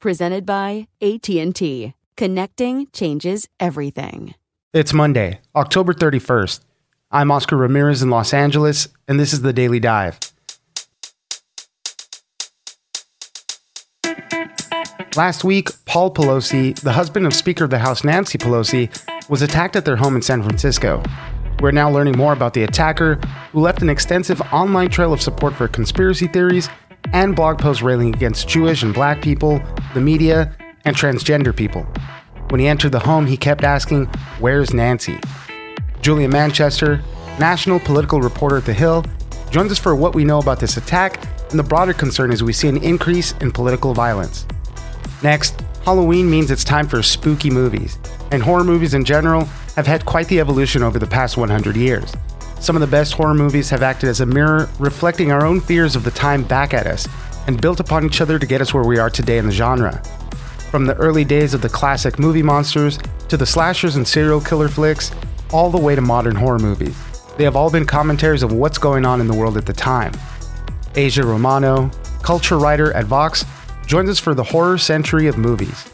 presented by AT&T. Connecting changes everything. It's Monday, October 31st. I'm Oscar Ramirez in Los Angeles, and this is the Daily Dive. Last week, Paul Pelosi, the husband of Speaker of the House Nancy Pelosi, was attacked at their home in San Francisco. We're now learning more about the attacker, who left an extensive online trail of support for conspiracy theories and blog posts railing against Jewish and black people, the media, and transgender people. When he entered the home, he kept asking, Where's Nancy? Julia Manchester, national political reporter at The Hill, joins us for what we know about this attack and the broader concern as we see an increase in political violence. Next, Halloween means it's time for spooky movies, and horror movies in general have had quite the evolution over the past 100 years. Some of the best horror movies have acted as a mirror, reflecting our own fears of the time back at us, and built upon each other to get us where we are today in the genre. From the early days of the classic movie monsters, to the slashers and serial killer flicks, all the way to modern horror movies. They have all been commentaries of what's going on in the world at the time. Aja Romano, culture writer at Vox, joins us for the horror century of movies.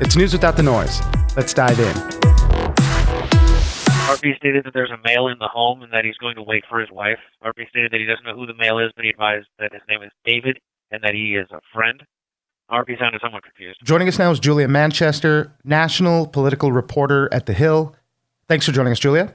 It's news without the noise. Let's dive in. RP stated that there's a male in the home and that he's going to wait for his wife. RP stated that he doesn't know who the male is, but he advised that his name is David and that he is a friend. RP sounded somewhat confused. Joining us now is Julia Manchester, national political reporter at The Hill. Thanks for joining us, Julia.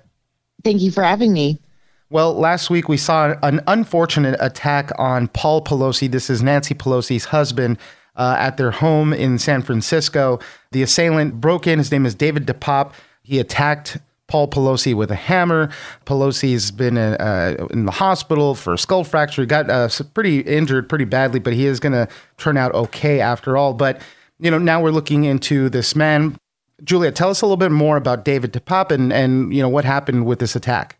Thank you for having me. Well, last week we saw an unfortunate attack on Paul Pelosi. This is Nancy Pelosi's husband. Uh, at their home in San Francisco. The assailant broke in. His name is David DePape. He attacked Paul Pelosi with a hammer. Pelosi's been in, uh, in the hospital for a skull fracture. He got uh, pretty injured pretty badly, but he is going to turn out okay after all. But, you know, now we're looking into this man. Julia, tell us a little bit more about David DePape and, and, you know, what happened with this attack.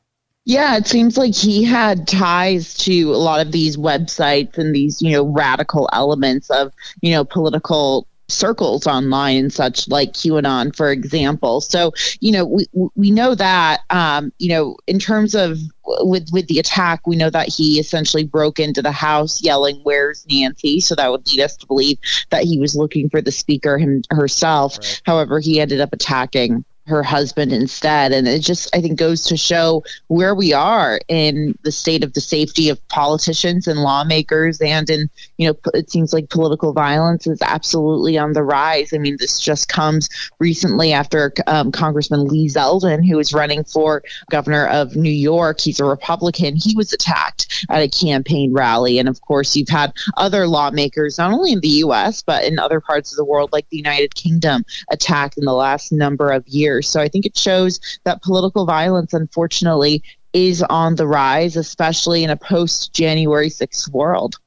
Yeah, it seems like he had ties to a lot of these websites and these, you know, radical elements of, you know, political circles online and such like QAnon, for example. So, you know, we, we know that, um, you know, in terms of with, with the attack, we know that he essentially broke into the house yelling, where's Nancy? So that would lead us to believe that he was looking for the speaker him, herself. Right. However, he ended up attacking her husband instead. And it just, I think, goes to show where we are in the state of the safety of politicians and lawmakers. And in, you know, it seems like political violence is absolutely on the rise. I mean, this just comes recently after um, Congressman Lee Zeldin, who is running for governor of New York, he's a Republican, he was attacked at a campaign rally. And of course, you've had other lawmakers, not only in the U.S., but in other parts of the world, like the United Kingdom, attacked in the last number of years years. So I think it shows that political violence, unfortunately, is on the rise, especially in a post January 6th world.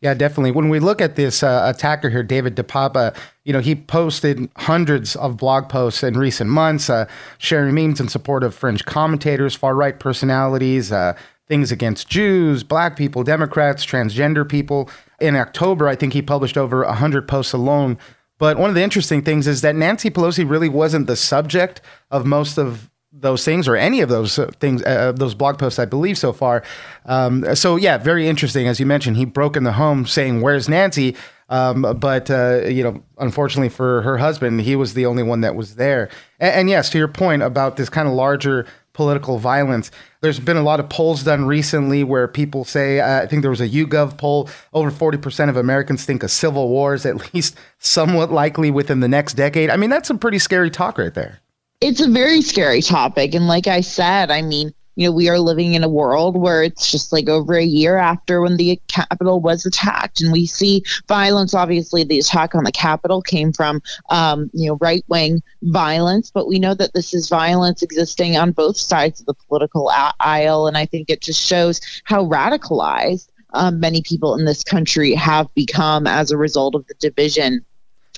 Yeah, definitely. When we look at this uh, attacker here, David DePape, you know, he posted hundreds of blog posts in recent months, uh, sharing memes in support of fringe commentators, far right personalities, uh, things against Jews, black people, Democrats, transgender people. In October, I think he published over 100 posts alone but one of the interesting things is that Nancy Pelosi really wasn't the subject of most of those things or any of those uh, things, uh, those blog posts, I believe, so far. Um, so, yeah, very interesting. As you mentioned, he broke in the home saying, Where's Nancy? Um, but, uh, you know, unfortunately for her husband, he was the only one that was there. And, and yes, to your point about this kind of larger political violence. There's been a lot of polls done recently where people say, uh, I think there was a YouGov poll, over 40% of Americans think a civil war is at least somewhat likely within the next decade. I mean, that's some pretty scary talk right there. It's a very scary topic. And like I said, I mean, you know, we are living in a world where it's just like over a year after when the Capitol was attacked, and we see violence. Obviously, the attack on the Capitol came from, um, you know, right wing violence, but we know that this is violence existing on both sides of the political aisle, and I think it just shows how radicalized um, many people in this country have become as a result of the division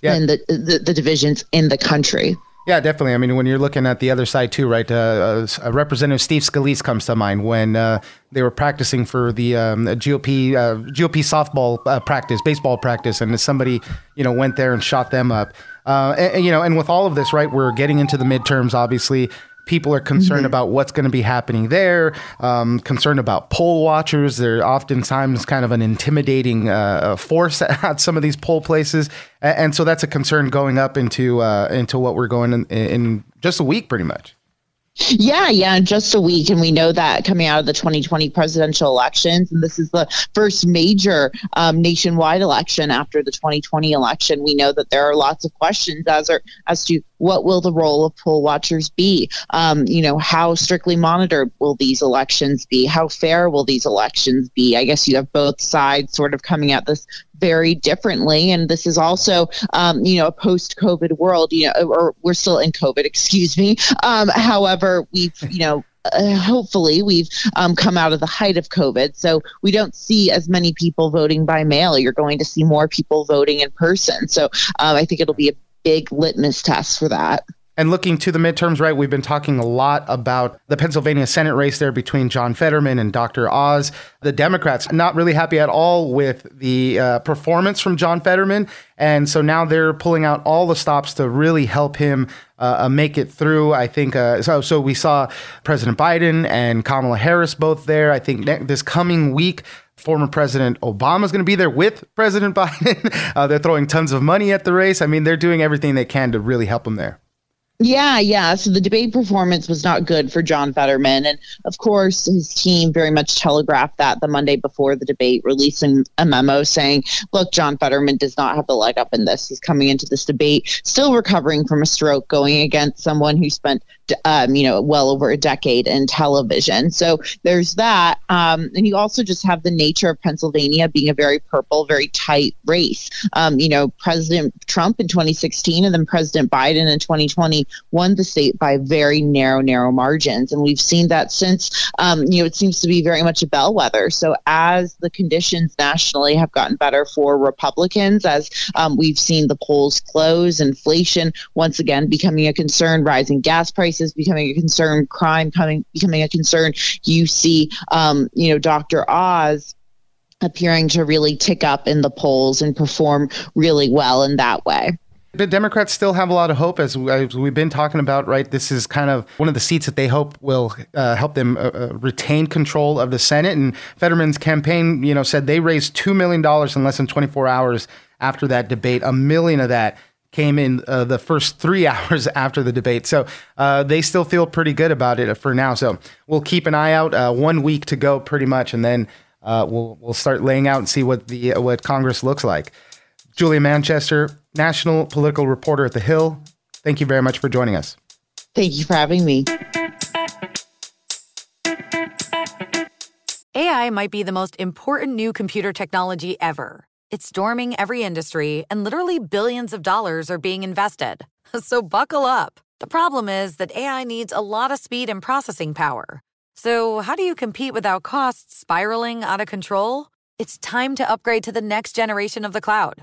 yeah. and the, the, the divisions in the country. Yeah, definitely. I mean, when you're looking at the other side too, right? Uh, uh, Representative Steve Scalise comes to mind when uh, they were practicing for the um, GOP uh, GOP softball uh, practice, baseball practice, and somebody you know went there and shot them up. Uh, and, you know, and with all of this, right, we're getting into the midterms, obviously people are concerned mm-hmm. about what's going to be happening there, um, concerned about poll watchers. They're oftentimes kind of an intimidating uh, force at some of these poll places, and, so that's a concern going up into uh, into what we're going in, in just a week, pretty much. Yeah, yeah, just a week. And we know that coming out of the 2020 presidential elections, and this is the first major um, nationwide election after the 2020 election, we know that there are lots of questions as, are, as to what will the role of poll watchers be? Um, you know, how strictly monitored will these elections be? How fair will these elections be? I guess you have both sides sort of coming at this very differently. And this is also, um, you know, a post COVID world, you know, or we're still in COVID, excuse me. Um, however, we've, you know, uh, hopefully we've um, come out of the height of COVID. So we don't see as many people voting by mail. You're going to see more people voting in person. So um, I think it'll be a big litmus test for that. And looking to the midterms, right, we've been talking a lot about the Pennsylvania Senate race there between John Fetterman and Dr. Oz. The Democrats not really happy at all with the uh, performance from John Fetterman. And so now they're pulling out all the stops to really help him uh, uh make it through. I think uh, so. So we saw President Biden and Kamala Harris both there. I think ne- this coming week, former President Obama is going to be there with President Biden. uh, they're throwing tons of money at the race. I mean, they're doing everything they can to really help him there. Yeah, yeah. So the debate performance was not good for John Fetterman. And of course, his team very much telegraphed that the Monday before the debate, releasing a memo saying, look, John Fetterman does not have the leg up in this. He's coming into this debate still recovering from a stroke, going against someone who spent um, you know, well over a decade in television. So there's that. Um, and you also just have the nature of Pennsylvania being a very purple, very tight race. Um, you know, President Trump in 2016 and then President Biden in 2020 won the state by very narrow, narrow margins. And we've seen that since, um, you know, it seems to be very much a bellwether. So as the conditions nationally have gotten better for Republicans, as um, we've seen the polls close, inflation once again becoming a concern, rising gas prices becoming a concern, crime coming becoming a concern. You see, um, you know, Dr. Oz appearing to really tick up in the polls and perform really well in that way. The Democrats still have a lot of hope, as, we've been talking about, right? This is kind of one of the seats that they hope will uh, help them uh, uh, retain control of the Senate. And Fetterman's campaign, you know, said they raised $2 million in less than 24 hours after that debate. A million of that came in uh, the first three hours after the debate. So uh, they still feel pretty good about it for now. So we'll keep an eye out. Uh, one week to go, pretty much, and then uh, we'll we'll start laying out and see what the uh, what Congress looks like. Julia Manchester, national political reporter at The Hill. Thank you very much for joining us. Thank you for having me. AI might be the most important new computer technology ever. It's storming every industry, and literally billions of dollars are being invested. So buckle up. The problem is that AI needs a lot of speed and processing power. So, how do you compete without costs spiraling out of control? It's time to upgrade to the next generation of the cloud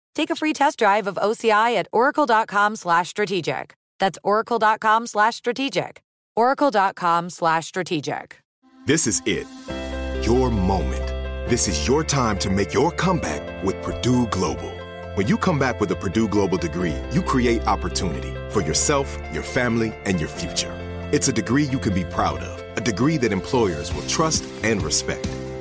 take a free test drive of OCI at oracle.com slash strategic. That's oracle.com slash strategic. oracle.com slash strategic. This is it. Your moment. This is your time to make your comeback with Purdue Global. When you come back with a Purdue Global degree, you create opportunity for yourself, your family, and your future. It's a degree you can be proud of, a degree that employers will trust and respect.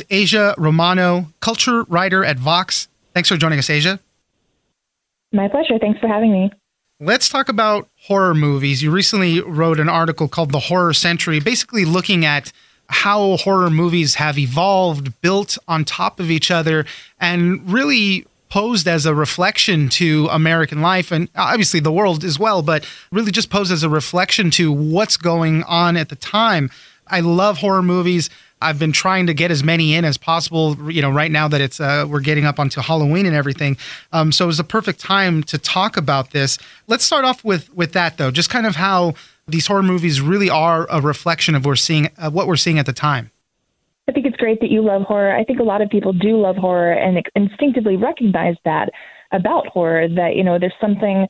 alive. Joining us now is Aja Romano, culture writer at Vox. Thanks for joining us, Aja. My pleasure. Thanks for having me. Let's talk about horror movies. You recently wrote an article called The Horror Century, basically looking at how horror movies have evolved, built on top of each other, and really posed as a reflection to American life and obviously the world as well, but really just posed as a reflection to what's going on at the time. I love horror movies. I've been trying to get as many in as possible. You know, right now that it's uh, we're getting up onto Halloween and everything, um, so was a perfect time to talk about this. Let's start off with with that though, just kind of how these horror movies really are a reflection of we're seeing uh, what we're seeing at the time. I think it's great that you love horror. I think a lot of people do love horror and instinctively recognize that about horror that, you know, there's something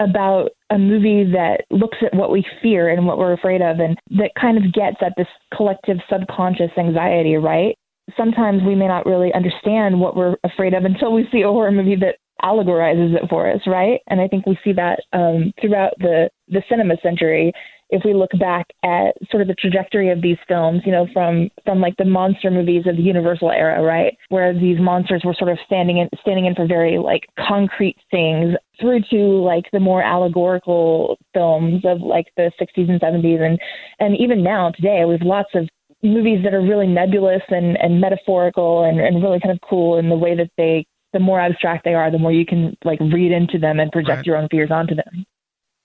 about a movie that looks at what we fear and what we're afraid of and that kind of gets at this collective subconscious anxiety, right? Sometimes we may not really understand what we're afraid of until we see a horror movie that allegorizes it for us, right? And I think we see that um, throughout the the cinema century. If we look back at sort of the trajectory of these films, you know, from from like the monster movies of the Universal era, right, where these monsters were sort of standing in standing in for very like concrete things, through to like the more allegorical films of like the 60s and 70s, and and even now today, we have lots of movies that are really nebulous and, and metaphorical and, and really kind of cool in the way that they the more abstract they are, the more you can like read into them and project right. your own fears onto them.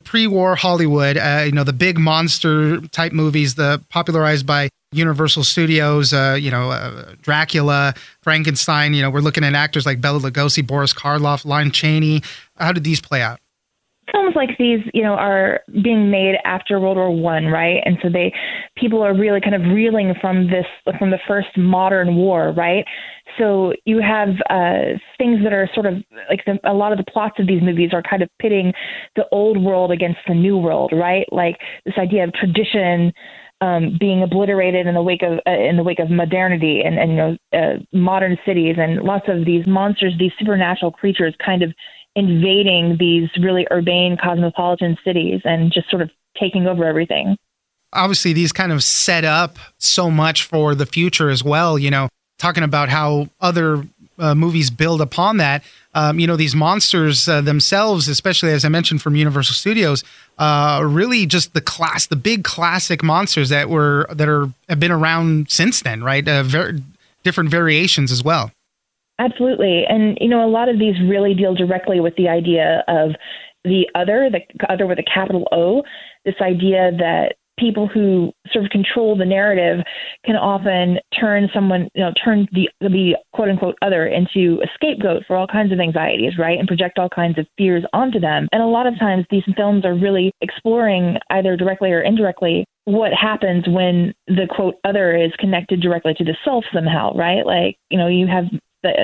Pre-war Hollywood, uh, you know, the big monster type movies, the popularized by Universal Studios, uh, you know, uh, Dracula, Frankenstein. You know, we're looking at actors like Bela Lugosi, Boris Karloff, Lon Chaney. How did these play out? Films like these, you know, are being made after World War One, right? And so they people are really kind of reeling from this from the first modern war, right? So you have uh, things that are sort of like the, a lot of the plots of these movies are kind of pitting the old world against the new world, right? Like this idea of tradition um, being obliterated in the wake of uh, in the wake of modernity and, and you know uh, modern cities and lots of these monsters, these supernatural creatures, kind of invading these really urbane cosmopolitan cities and just sort of taking over everything. Obviously, these kind of set up so much for the future as well. You know, talking about how other uh, movies build upon that. Um, you know, these monsters uh, themselves, especially as I mentioned from Universal Studios, uh, really just the class, the big classic monsters that were that are have been around since then, right? Uh, different variations as well. Absolutely. And, you know, a lot of these really deal directly with the idea of the other, the other with a capital O, this idea that people who sort of control the narrative can often turn someone, you know, turn the the quote unquote other into a scapegoat for all kinds of anxieties, right? And project all kinds of fears onto them. And a lot of times these films are really exploring either directly or indirectly what happens when the quote other is connected directly to the self somehow, right? Like, you know, you have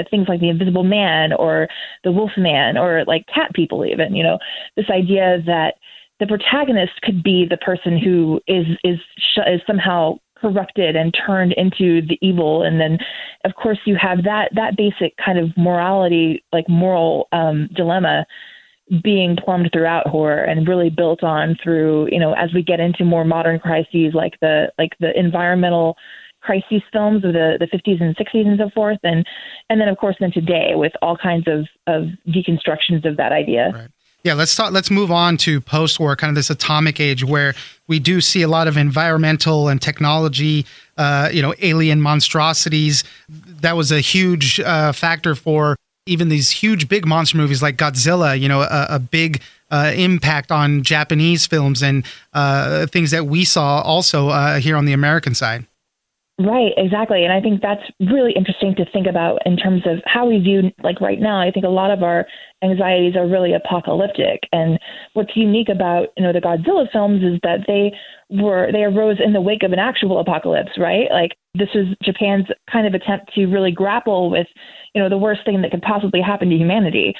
things like the Invisible Man or the Wolf Man or like cat people, even. You know, this idea that the protagonist could be the person who is is is somehow corrupted and turned into the evil and then of course you have that that basic kind of morality like moral um dilemma being plumbed throughout horror and really built on through you know as we get into more modern crises like the like the environmental crises films of the, the 50s and 60s and so forth and and then of course then today with all kinds of of deconstructions of that idea right. Yeah, let's talk. Let's move on to post-war, kind of this atomic age, where we do see a lot of environmental and technology, uh, you know, alien monstrosities. That was a huge uh, factor for even these huge, big monster movies like Godzilla. You know, a, a big uh, impact on Japanese films and uh, things that we saw also uh, here on the American side. Right, exactly. And I think that's really interesting to think about in terms of how we view, like right now, I think a lot of our anxieties are really apocalyptic. And what's unique about, you know, the Godzilla films is that they were, they arose in the wake of an actual apocalypse, right? Like this was Japan's kind of attempt to really grapple with, you know, the worst thing that could possibly happen to humanity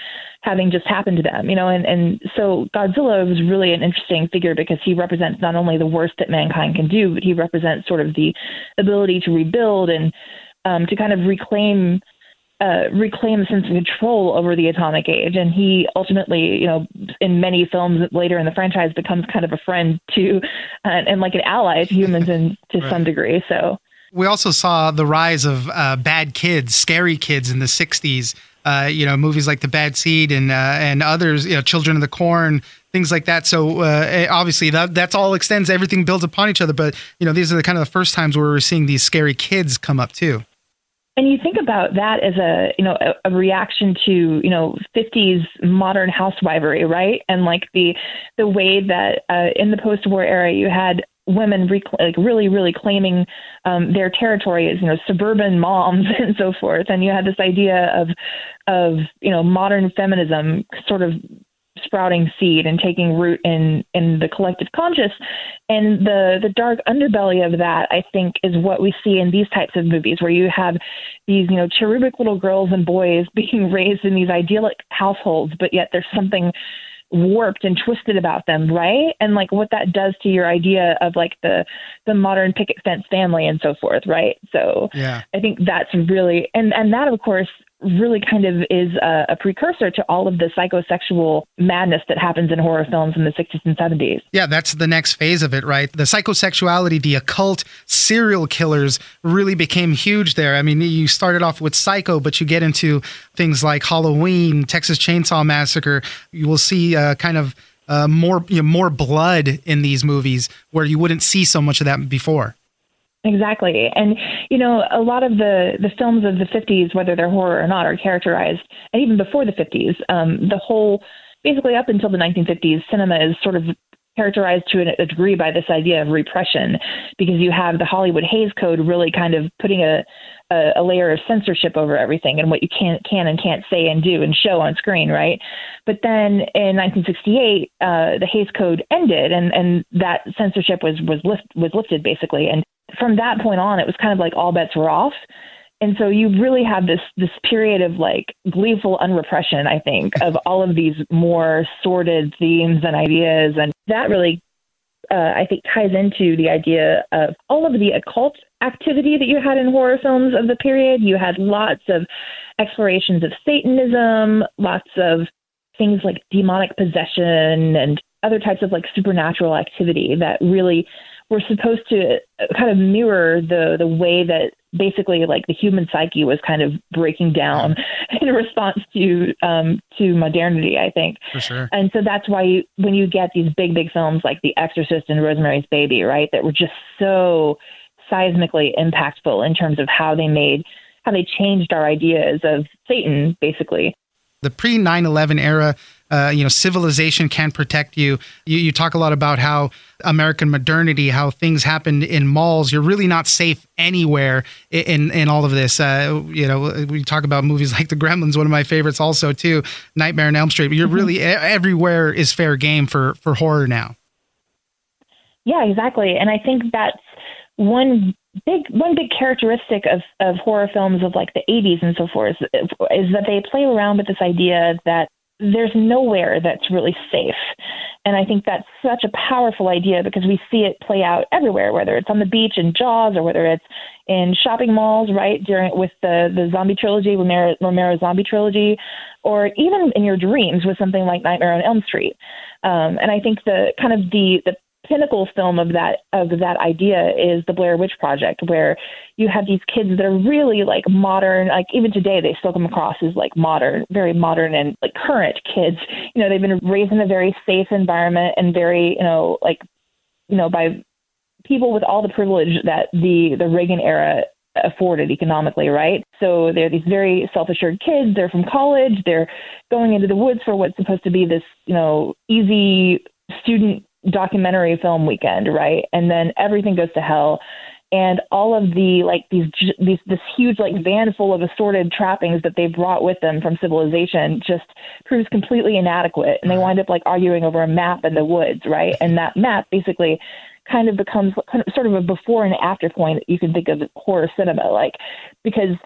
having just happened to them, you know, and, and so Godzilla was really an interesting figure because he represents not only the worst that mankind can do, but he represents sort of the ability to rebuild and um, to kind of reclaim uh, reclaim a sense of control over the atomic age. And he ultimately, you know, in many films later in the franchise, becomes kind of a friend to uh, and like an ally to humans and to right. some degree. So we also saw the rise of uh, bad kids, scary kids in the '60s uh, you know, movies like The Bad Seed and uh, and others, you know, Children of the Corn, things like that. So uh, eh, obviously that that's all extends. Everything builds upon each other. But you know, these are the kind of the first times where we're seeing these scary kids come up too. And you think about that as a you know a, a reaction to you know 50s modern housewifery, right? And like the the way that uh, in the post-war era you had women rec- like really really claiming um, their territory as you know suburban moms and so forth. And you had this idea of of you know modern feminism sort of sprouting seed and taking root in in the collective conscious. And the the dark underbelly of that i think is what we see in these types of movies where you have these you know cherubic little girls and boys being raised in these idyllic households but yet there's something warped and twisted about them, right? And like what that does to your idea of like the the modern picket fence family and so forth, right? So yeah. I think that's really and and that of course really kind of is a, a, precursor to all of the psychosexual madness that happens in horror films in the 60s and 70s. Yeah, that's the next phase of it, right? The psychosexuality, the occult serial killers really became huge there. I mean, you started off with Psycho, but you get into things like Halloween, Texas Chainsaw Massacre. You will see uh, kind of uh, more you know, more blood in these movies where you wouldn't see so much of that before. Exactly. And, you know, a lot of the, the films of the 50s, whether they're horror or not, are characterized, and even before the 50s, um, the whole, basically up until the 1950s, cinema is sort of characterized to a degree by this idea of repression because you have the Hollywood Hays Code really kind of putting a, a, a, layer of censorship over everything and what you can can and can't say and do and show on screen, right? But then in 1968, uh, the Hays Code ended and, and that censorship was was lift, was lifted basically, and from that point on, it was kind of like all bets were off. And so you really have this this period of like gleeful unrepression, I think, of all of these more sordid themes and ideas, and that really, uh, I think, ties into the idea of all of the occult activity that you had in horror films of the period. You had lots of explorations of Satanism, lots of things like demonic possession and other types of like supernatural activity that really were supposed to kind of mirror the the way that basically like the human psyche was kind of breaking down in response to um to modernity i think. For sure. And so that's why you, when you get these big big films like the exorcist and rosemary's baby right that were just so seismically impactful in terms of how they made how they changed our ideas of satan basically. The pre 9/11 era, uh, you know, civilization can protect you. you. You talk a lot about how American modernity, how things happened in malls. You're really not safe anywhere in in all of this. Uh, you know, we talk about movies like The Gremlins, one of my favorites, also too. Nightmare on Elm Street. But You're mm-hmm. really everywhere is fair game for for horror now. Yeah, exactly, and I think that's one big one big characteristic of, of horror films of like the 80s and so forth is, is that they play around with this idea that there's nowhere that's really safe. And I think that's such a powerful idea because we see it play out everywhere, whether it's on the beach in Jaws or whether it's in shopping malls, right, during with the the zombie trilogy, Romero, Romero zombie trilogy, or even in your dreams with something like Nightmare on Elm Street. Um, and I think the kind of the the pinnacle film of that of that idea is the Blair Witch Project, where you have these kids that are really like modern, like even today they still come across as like modern, very modern and like current kids. You know, they've been raised in a very safe environment and very, you know, like you know, by people with all the privilege that the the Reagan era afforded economically, right? So they're these very self-assured kids. They're from college. They're going into the woods for what's supposed to be this, you know, easy student documentary film weekend, right? And then everything goes to hell. And all of the like these these this huge like van full of assorted trappings that they brought with them from civilization just proves completely inadequate, and they wind up like arguing over a map in the woods, right? And that map basically kind of becomes kind of, sort of a before and after point that you can think of horror cinema, like because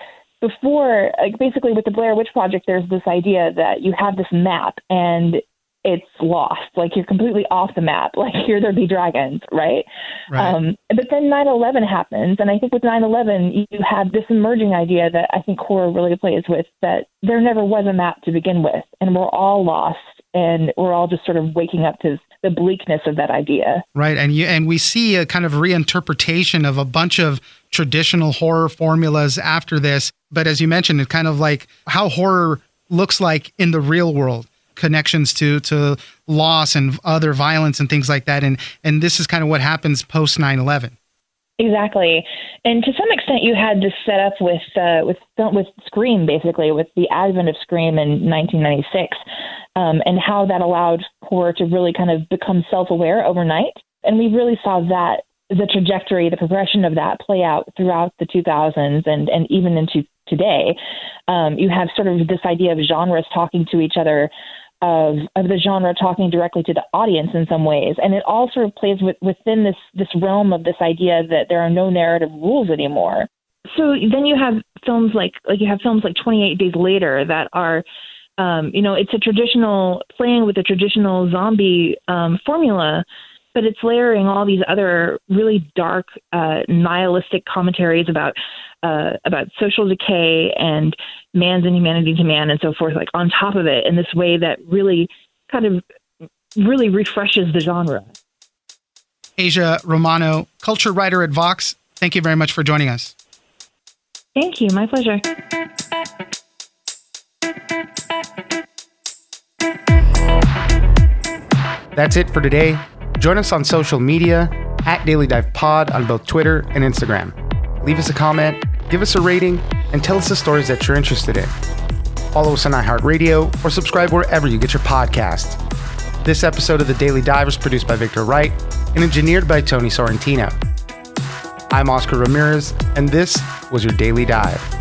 before, like basically with the Blair Witch Project, there's this idea that you have this map and it's lost. Like you're completely off the map. Like here there be dragons, right? right. Um, but then 9/11 happens, and I think with 9/11 you have this emerging idea that I think horror really plays with that there never was a map to begin with, and we're all lost, and we're all just sort of waking up to the bleakness of that idea. Right, and you and we see a kind of reinterpretation of a bunch of traditional horror formulas after this. But as you mentioned, it's kind of like how horror looks like in the real world connections to to loss and other violence and things like that and and this is kind of what happens post 9/11 Exactly, and to some extent, you had this set up with uh, with with Scream, basically, with the advent of Scream in 1996, um, and how that allowed horror to really kind of become self-aware overnight. And we really saw that the trajectory, the progression of that play out throughout the 2000s and and even into today. Um, you have sort of this idea of genres talking to each other of of the genre talking directly to the audience in some ways, and it all sort of plays with, within this this realm of this idea that there are no narrative rules anymore. So then you have films like like you have films like 28 Days Later that are um, you know, it's a traditional playing with a traditional zombie um, formula, but it's layering all these other really dark, uh, nihilistic commentaries about uh, about social decay and man's inhumanity to man and so forth, like on top of it in this way that really kind of really refreshes the genre. Aja Romano, culture writer at Vox, thank you very much for joining us. Thank you. My pleasure. That's it for today. Join us on social media at Daily Dive Pod on both Twitter and Instagram. Leave us a comment give us a rating, and tell us the stories that you're interested in. Follow us on iHeartRadio or subscribe wherever you get your podcasts. This episode of The Daily Dive is produced by Victor Wright and engineered by Tony Sorrentino. I'm Oscar Ramirez, and this was your Daily Dive.